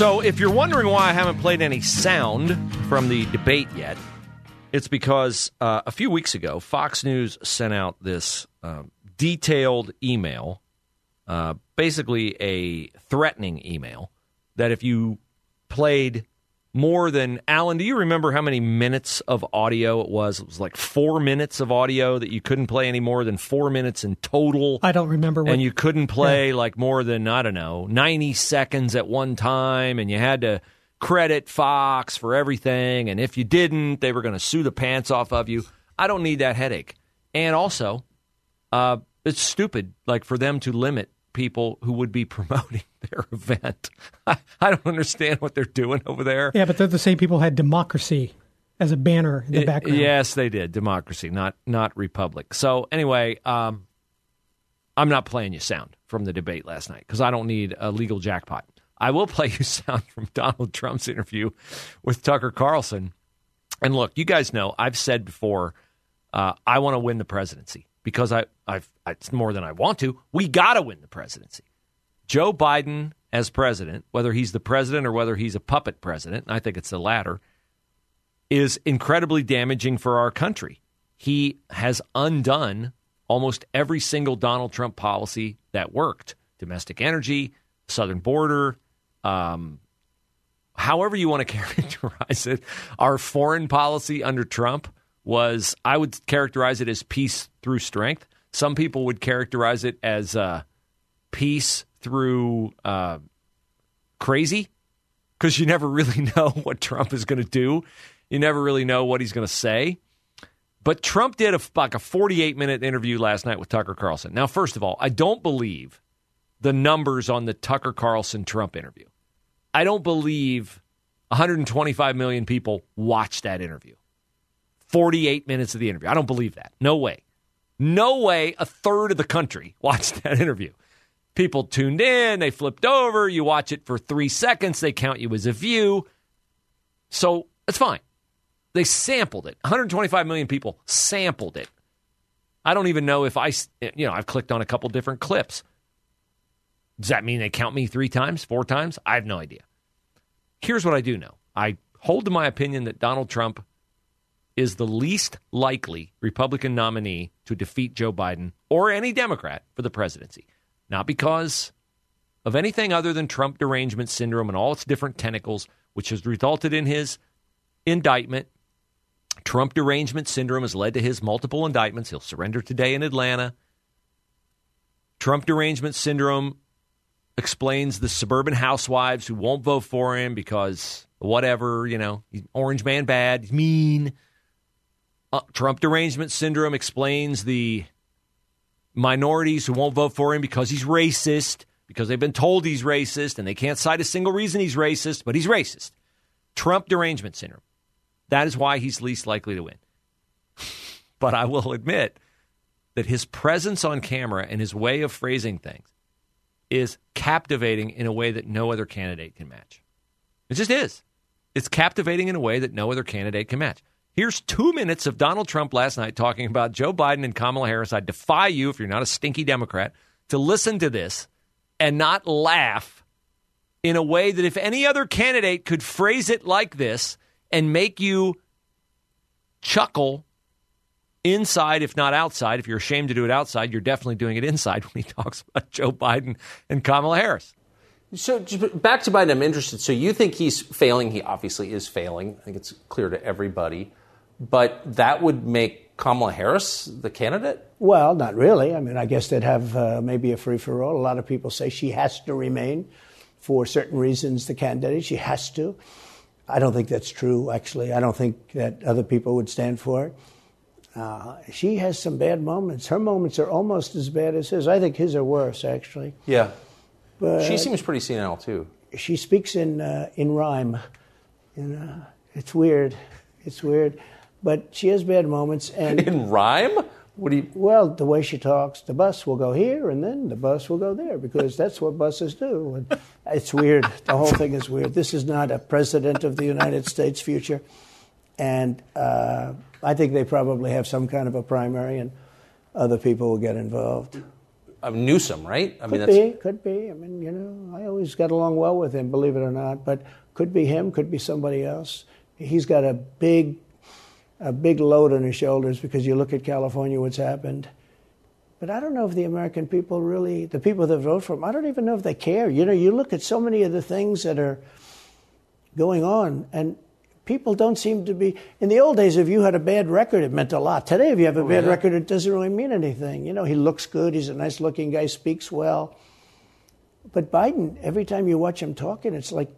So, if you're wondering why I haven't played any sound from the debate yet, it's because uh, a few weeks ago, Fox News sent out this uh, detailed email, uh, basically a threatening email, that if you played more than Alan. Do you remember how many minutes of audio it was? It was like four minutes of audio that you couldn't play any more than four minutes in total. I don't remember. What, and you couldn't play yeah. like more than I don't know ninety seconds at one time, and you had to credit Fox for everything. And if you didn't, they were going to sue the pants off of you. I don't need that headache. And also, uh, it's stupid like for them to limit people who would be promoting their event. I, I, don't understand what they're doing over there. Yeah, but they're the same people who had democracy as a banner in the background. yes, they did. Democracy, not not republic. So anyway, um, I'm not playing you sound from the debate last night because I don't need a legal jackpot. I will play you sound from Donald Trump's interview with Tucker Carlson. And look, you guys know I've said before, uh, I want to win the presidency because I, I've, it's more than I want to. We got to win the presidency. Joe Biden as president, whether he's the president or whether he's a puppet president, I think it's the latter, is incredibly damaging for our country. He has undone almost every single Donald Trump policy that worked domestic energy, southern border, um, however you want to characterize it. Our foreign policy under Trump was I would characterize it as peace through strength. Some people would characterize it as uh, peace through uh, crazy because you never really know what Trump is going to do. You never really know what he's going to say. But Trump did a, like a 48 minute interview last night with Tucker Carlson. Now, first of all, I don't believe the numbers on the Tucker Carlson Trump interview. I don't believe 125 million people watched that interview. 48 minutes of the interview. I don't believe that. No way. No way a third of the country watched that interview. People tuned in, they flipped over, you watch it for three seconds, they count you as a view. So it's fine. They sampled it. 125 million people sampled it. I don't even know if I, you know, I've clicked on a couple different clips. Does that mean they count me three times, four times? I have no idea. Here's what I do know I hold to my opinion that Donald Trump is the least likely Republican nominee to defeat Joe Biden or any Democrat for the presidency. Not because of anything other than Trump derangement syndrome and all its different tentacles, which has resulted in his indictment. Trump derangement syndrome has led to his multiple indictments. He'll surrender today in Atlanta. Trump derangement syndrome explains the suburban housewives who won't vote for him because whatever, you know, orange man bad, he's mean. Uh, Trump derangement syndrome explains the minorities who won't vote for him because he's racist, because they've been told he's racist and they can't cite a single reason he's racist, but he's racist. Trump derangement syndrome. That is why he's least likely to win. but I will admit that his presence on camera and his way of phrasing things is captivating in a way that no other candidate can match. It just is. It's captivating in a way that no other candidate can match. Here's two minutes of Donald Trump last night talking about Joe Biden and Kamala Harris. I defy you, if you're not a stinky Democrat, to listen to this and not laugh in a way that if any other candidate could phrase it like this and make you chuckle inside, if not outside, if you're ashamed to do it outside, you're definitely doing it inside when he talks about Joe Biden and Kamala Harris. So back to Biden, I'm interested. So you think he's failing? He obviously is failing. I think it's clear to everybody but that would make Kamala Harris the candidate? Well, not really. I mean, I guess they'd have uh, maybe a free for all. A lot of people say she has to remain for certain reasons the candidate. She has to. I don't think that's true, actually. I don't think that other people would stand for it. Uh, she has some bad moments. Her moments are almost as bad as his. I think his are worse, actually. Yeah. But She seems pretty senile too. she speaks in uh, in rhyme. You know, it's weird. It's weird, but she has bad moments. And In rhyme? What do you? well, the way she talks, the bus will go here, and then the bus will go there because that's what buses do. And it's weird. The whole thing is weird. This is not a president of the United States future, and uh, I think they probably have some kind of a primary, and other people will get involved. Uh, Newsom, right? I mean, Could be, could be. I mean, you know, I always got along well with him, believe it or not. But could be him, could be somebody else. He's got a big, a big load on his shoulders because you look at California, what's happened. But I don't know if the American people really, the people that vote for him, I don't even know if they care. You know, you look at so many of the things that are going on, and people don't seem to be. In the old days, if you had a bad record, it meant a lot. Today, if you have a oh, bad yeah. record, it doesn't really mean anything. You know, he looks good, he's a nice looking guy, speaks well. But Biden, every time you watch him talking, it's like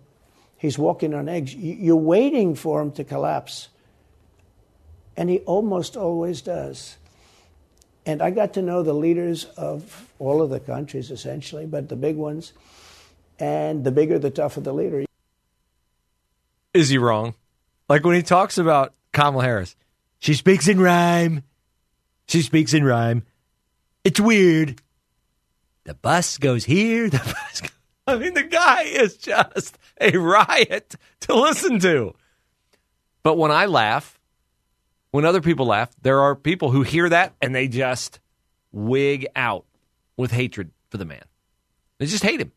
he's walking on eggs. You're waiting for him to collapse. And he almost always does. And I got to know the leaders of all of the countries, essentially, but the big ones. And the bigger, the tougher the leader. Is he wrong? Like when he talks about Kamala Harris, she speaks in rhyme. She speaks in rhyme. It's weird. The bus goes here. The bus. I mean, the guy is just a riot to listen to. But when I laugh, when other people laugh, there are people who hear that and they just wig out with hatred for the man. They just hate him.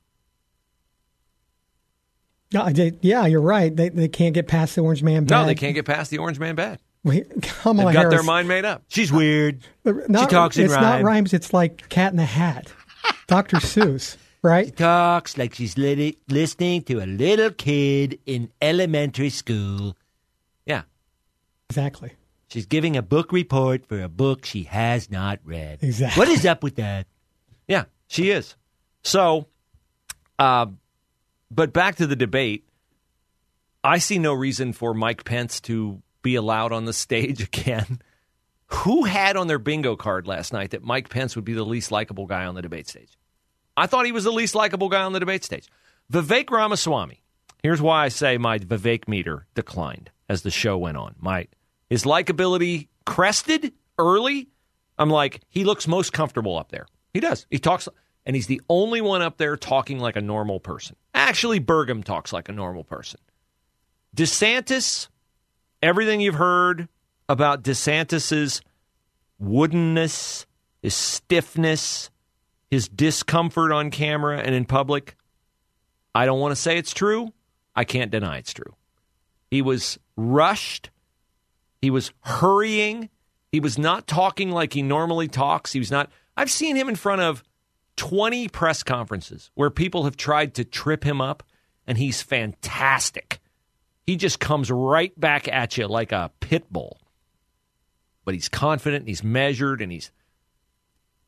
Yeah, they- yeah, you're right. They, they can't get past the orange man. No, they can't get past the orange man bad. Wait, Kamala They've got their mind made up. She's weird. Uh, not, talks in it's not rhymes. It's like Cat in the Hat. Dr. Seuss, right? She talks like she's lit- listening to a little kid in elementary school. Yeah. Exactly. She's giving a book report for a book she has not read. Exactly. What is up with that? Yeah, she is. So, uh, but back to the debate. I see no reason for Mike Pence to be allowed on the stage again. Who had on their bingo card last night that Mike Pence would be the least likable guy on the debate stage? I thought he was the least likable guy on the debate stage. Vivek Ramaswamy. Here's why I say my Vivek meter declined as the show went on. My his likability crested early. I'm like, he looks most comfortable up there. He does. He talks, and he's the only one up there talking like a normal person. Actually, Burgum talks like a normal person. DeSantis, everything you've heard about DeSantis's woodenness, his stiffness, his discomfort on camera and in public, I don't want to say it's true. I can't deny it's true. He was rushed. He was hurrying. He was not talking like he normally talks. He was not. I've seen him in front of 20 press conferences where people have tried to trip him up, and he's fantastic. He just comes right back at you like a pit bull. But he's confident, and he's measured, and he's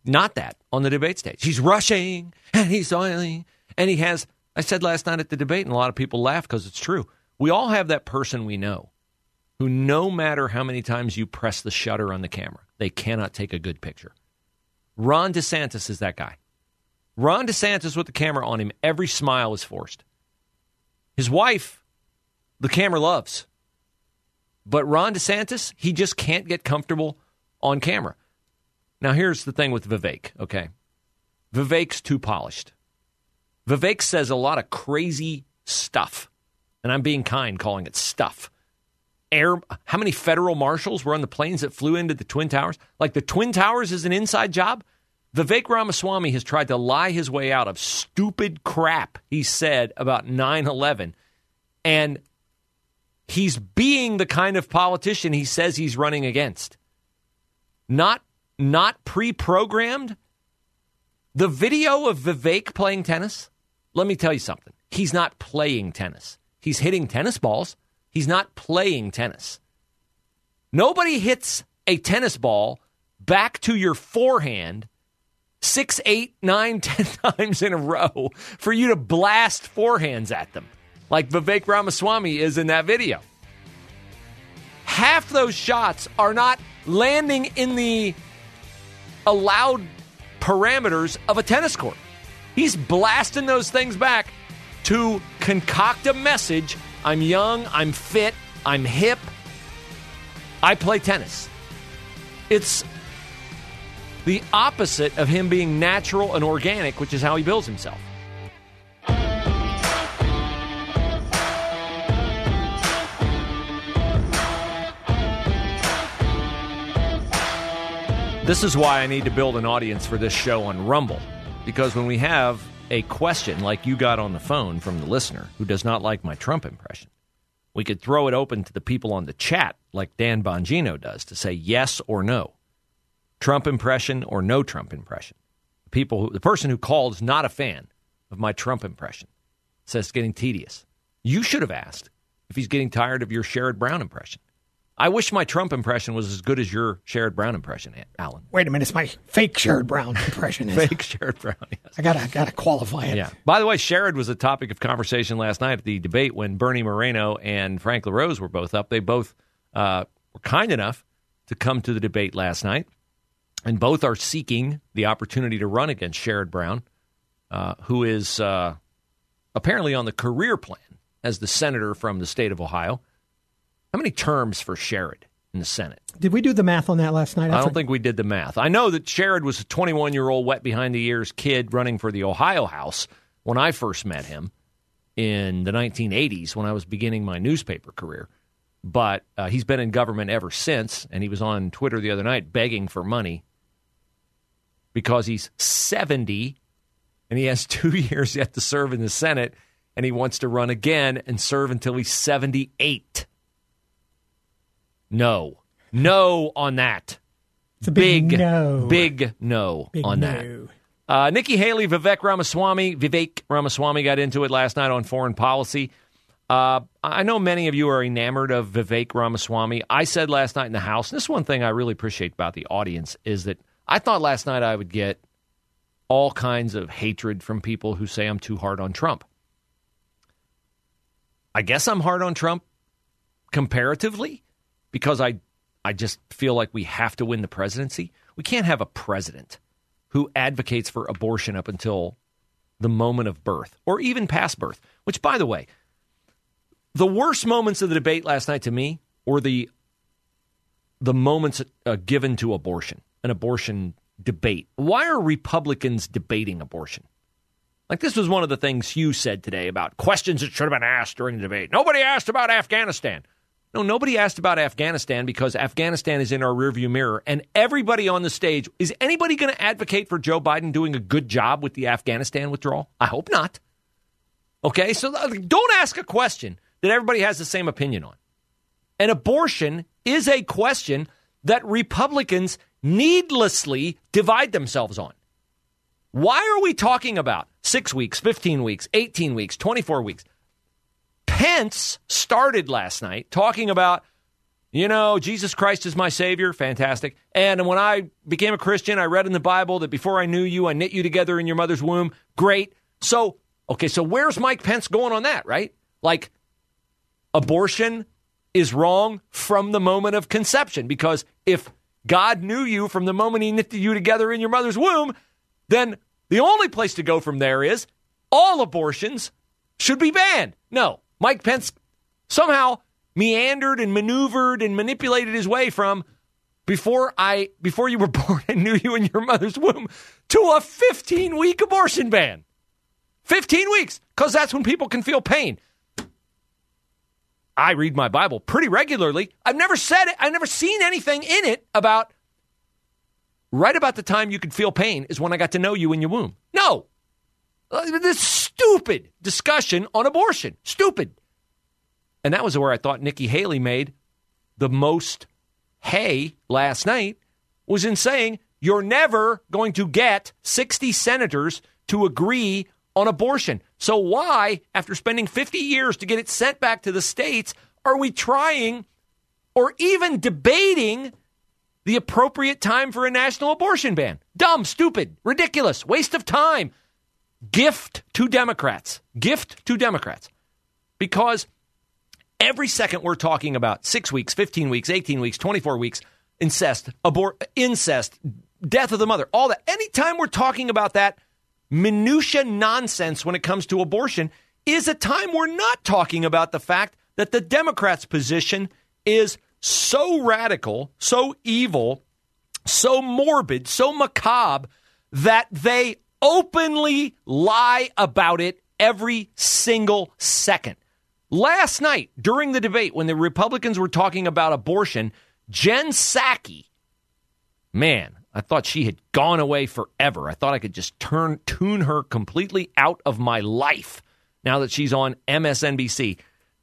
not that on the debate stage. He's rushing and he's oiling, and he has. I said last night at the debate, and a lot of people laugh because it's true. We all have that person we know who, no matter how many times you press the shutter on the camera, they cannot take a good picture. Ron DeSantis is that guy. Ron DeSantis with the camera on him, every smile is forced. His wife, the camera loves. But Ron DeSantis, he just can't get comfortable on camera. Now, here's the thing with Vivek, okay? Vivek's too polished. Vivek says a lot of crazy stuff, and I'm being kind calling it stuff. Air, how many federal marshals were on the planes that flew into the Twin Towers? Like the Twin Towers is an inside job? Vivek Ramaswamy has tried to lie his way out of stupid crap he said about 9 11. And he's being the kind of politician he says he's running against. Not not pre-programmed. The video of Vivek playing tennis, let me tell you something. He's not playing tennis. He's hitting tennis balls. He's not playing tennis. Nobody hits a tennis ball back to your forehand six, eight, nine, ten times in a row for you to blast forehands at them, like Vivek Ramaswamy is in that video. Half those shots are not landing in the allowed parameters of a tennis court. He's blasting those things back to concoct a message I'm young, I'm fit, I'm hip, I play tennis. It's the opposite of him being natural and organic, which is how he builds himself. This is why I need to build an audience for this show on Rumble. Because when we have a question like you got on the phone from the listener who does not like my Trump impression, we could throw it open to the people on the chat like Dan Bongino does to say yes or no. Trump impression or no Trump impression. The people who, the person who called is not a fan of my Trump impression. Says it's getting tedious. You should have asked if he's getting tired of your Sherrod Brown impression. I wish my Trump impression was as good as your Sherrod Brown impression, Alan. Wait a minute, it's my fake Sherrod Brown impression. fake Sherrod Brown. Yes. I gotta gotta qualify it. Yeah. By the way, Sherrod was a topic of conversation last night at the debate when Bernie Moreno and Frank LaRose were both up. They both uh, were kind enough to come to the debate last night, and both are seeking the opportunity to run against Sherrod Brown, uh, who is uh, apparently on the career plan as the senator from the state of Ohio. How many terms for Sherrod in the Senate? Did we do the math on that last night? I, I don't think we did the math. I know that Sherrod was a 21 year old wet behind the ears kid running for the Ohio House when I first met him in the 1980s when I was beginning my newspaper career. But uh, he's been in government ever since, and he was on Twitter the other night begging for money because he's 70 and he has two years yet to serve in the Senate, and he wants to run again and serve until he's 78. No. No on that. It's a big, big no. Big no big on no. that. Uh, Nikki Haley, Vivek Ramaswamy, Vivek Ramaswamy got into it last night on foreign policy. Uh, I know many of you are enamored of Vivek Ramaswamy. I said last night in the House, and this is one thing I really appreciate about the audience, is that I thought last night I would get all kinds of hatred from people who say I'm too hard on Trump. I guess I'm hard on Trump comparatively because I I just feel like we have to win the presidency. We can't have a president who advocates for abortion up until the moment of birth or even past birth. Which by the way, the worst moments of the debate last night to me were the the moments uh, given to abortion, an abortion debate. Why are Republicans debating abortion? Like this was one of the things Hugh said today about questions that should have been asked during the debate. Nobody asked about Afghanistan. No, nobody asked about Afghanistan because Afghanistan is in our rearview mirror. And everybody on the stage is anybody going to advocate for Joe Biden doing a good job with the Afghanistan withdrawal? I hope not. Okay, so uh, don't ask a question that everybody has the same opinion on. And abortion is a question that Republicans needlessly divide themselves on. Why are we talking about six weeks, 15 weeks, 18 weeks, 24 weeks? Pence started last night talking about, you know, Jesus Christ is my Savior. Fantastic. And when I became a Christian, I read in the Bible that before I knew you, I knit you together in your mother's womb. Great. So, okay, so where's Mike Pence going on that, right? Like, abortion is wrong from the moment of conception because if God knew you from the moment he knit you together in your mother's womb, then the only place to go from there is all abortions should be banned. No, Mike Pence somehow meandered and maneuvered and manipulated his way from before I before you were born I knew you in your mother's womb to a 15 week abortion ban. 15 weeks cuz that's when people can feel pain. I read my Bible pretty regularly. I've never said it. I've never seen anything in it about right about the time you could feel pain is when I got to know you in your womb. No. Uh, this stupid discussion on abortion. Stupid. And that was where I thought Nikki Haley made the most hay last night was in saying you're never going to get 60 senators to agree on abortion. So why, after spending 50 years to get it sent back to the states, are we trying or even debating the appropriate time for a national abortion ban? Dumb, stupid, ridiculous, waste of time. Gift to Democrats. Gift to Democrats. Because every second we're talking about six weeks, 15 weeks, 18 weeks, 24 weeks, incest, abort, incest, death of the mother, all that. Anytime we're talking about that minutia nonsense when it comes to abortion, is a time we're not talking about the fact that the Democrats' position is so radical, so evil, so morbid, so macabre that they openly lie about it every single second. Last night, during the debate, when the Republicans were talking about abortion, Jen Psaki, man, I thought she had gone away forever. I thought I could just turn tune her completely out of my life now that she's on MSNBC.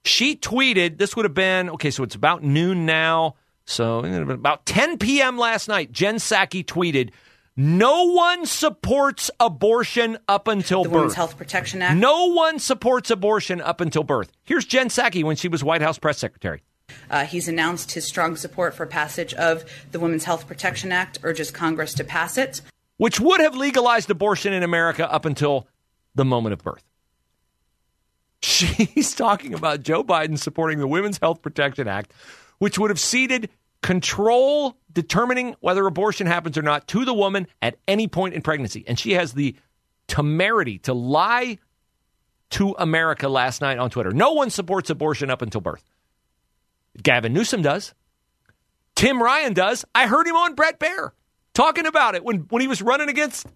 She tweeted, this would have been, okay, so it's about noon now. So about 10 p.m. last night, Jen Psaki tweeted, no one supports abortion up until the birth. Women's Health Protection Act. No one supports abortion up until birth. Here's Jen Psaki when she was White House press secretary. Uh, he's announced his strong support for passage of the Women's Health Protection Act, urges Congress to pass it. Which would have legalized abortion in America up until the moment of birth. She's talking about Joe Biden supporting the Women's Health Protection Act, which would have ceded control determining whether abortion happens or not to the woman at any point in pregnancy. And she has the temerity to lie to America last night on Twitter. No one supports abortion up until birth. Gavin Newsom does. Tim Ryan does. I heard him on Bret Baier talking about it when, when he was running against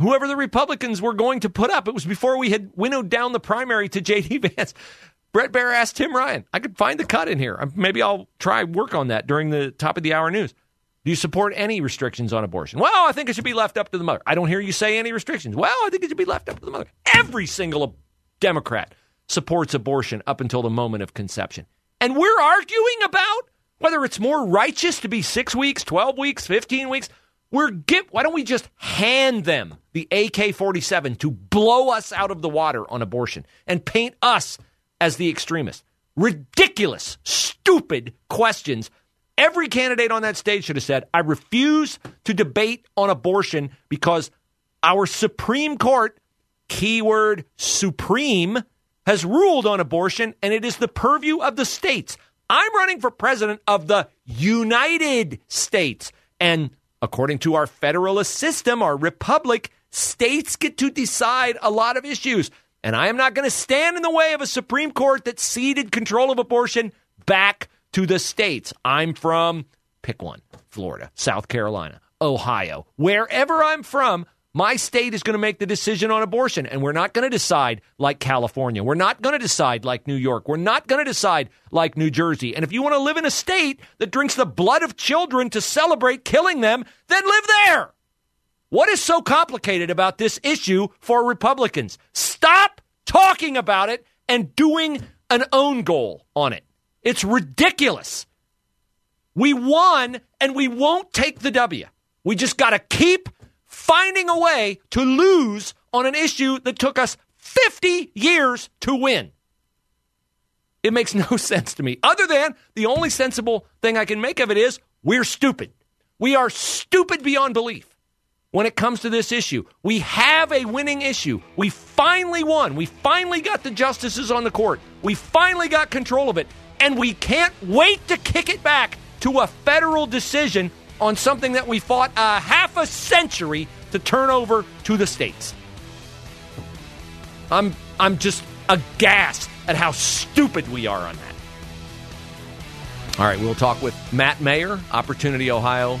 whoever the Republicans were going to put up. It was before we had winnowed down the primary to J.D. Vance. Bret Baier asked Tim Ryan, I could find the cut in here. Uh, maybe I'll try work on that during the top of the hour news. Do you support any restrictions on abortion? Well, I think it should be left up to the mother. I don't hear you say any restrictions. Well, I think it should be left up to the mother. Every single Democrat supports abortion up until the moment of conception. And we're arguing about whether it's more righteous to be six weeks, 12 weeks, 15 weeks. We're give, why don't we just hand them the AK 47 to blow us out of the water on abortion and paint us as the extremists? Ridiculous, stupid questions. Every candidate on that stage should have said, I refuse to debate on abortion because our Supreme Court, keyword supreme, has ruled on abortion and it is the purview of the states. I'm running for president of the United States. And according to our federalist system, our republic, states get to decide a lot of issues. And I am not going to stand in the way of a Supreme Court that ceded control of abortion back to the states. I'm from, pick one, Florida, South Carolina, Ohio. Wherever I'm from, my state is going to make the decision on abortion. And we're not going to decide like California. We're not going to decide like New York. We're not going to decide like New Jersey. And if you want to live in a state that drinks the blood of children to celebrate killing them, then live there. What is so complicated about this issue for Republicans? Stop talking about it and doing an own goal on it. It's ridiculous. We won and we won't take the W. We just got to keep finding a way to lose on an issue that took us 50 years to win. It makes no sense to me, other than the only sensible thing I can make of it is we're stupid. We are stupid beyond belief when it comes to this issue. We have a winning issue. We finally won. We finally got the justices on the court. We finally got control of it. And we can't wait to kick it back to a federal decision on something that we fought a half a century to turn over to the states. I'm I'm just aghast at how stupid we are on that. All right, we'll talk with Matt Mayer, Opportunity Ohio.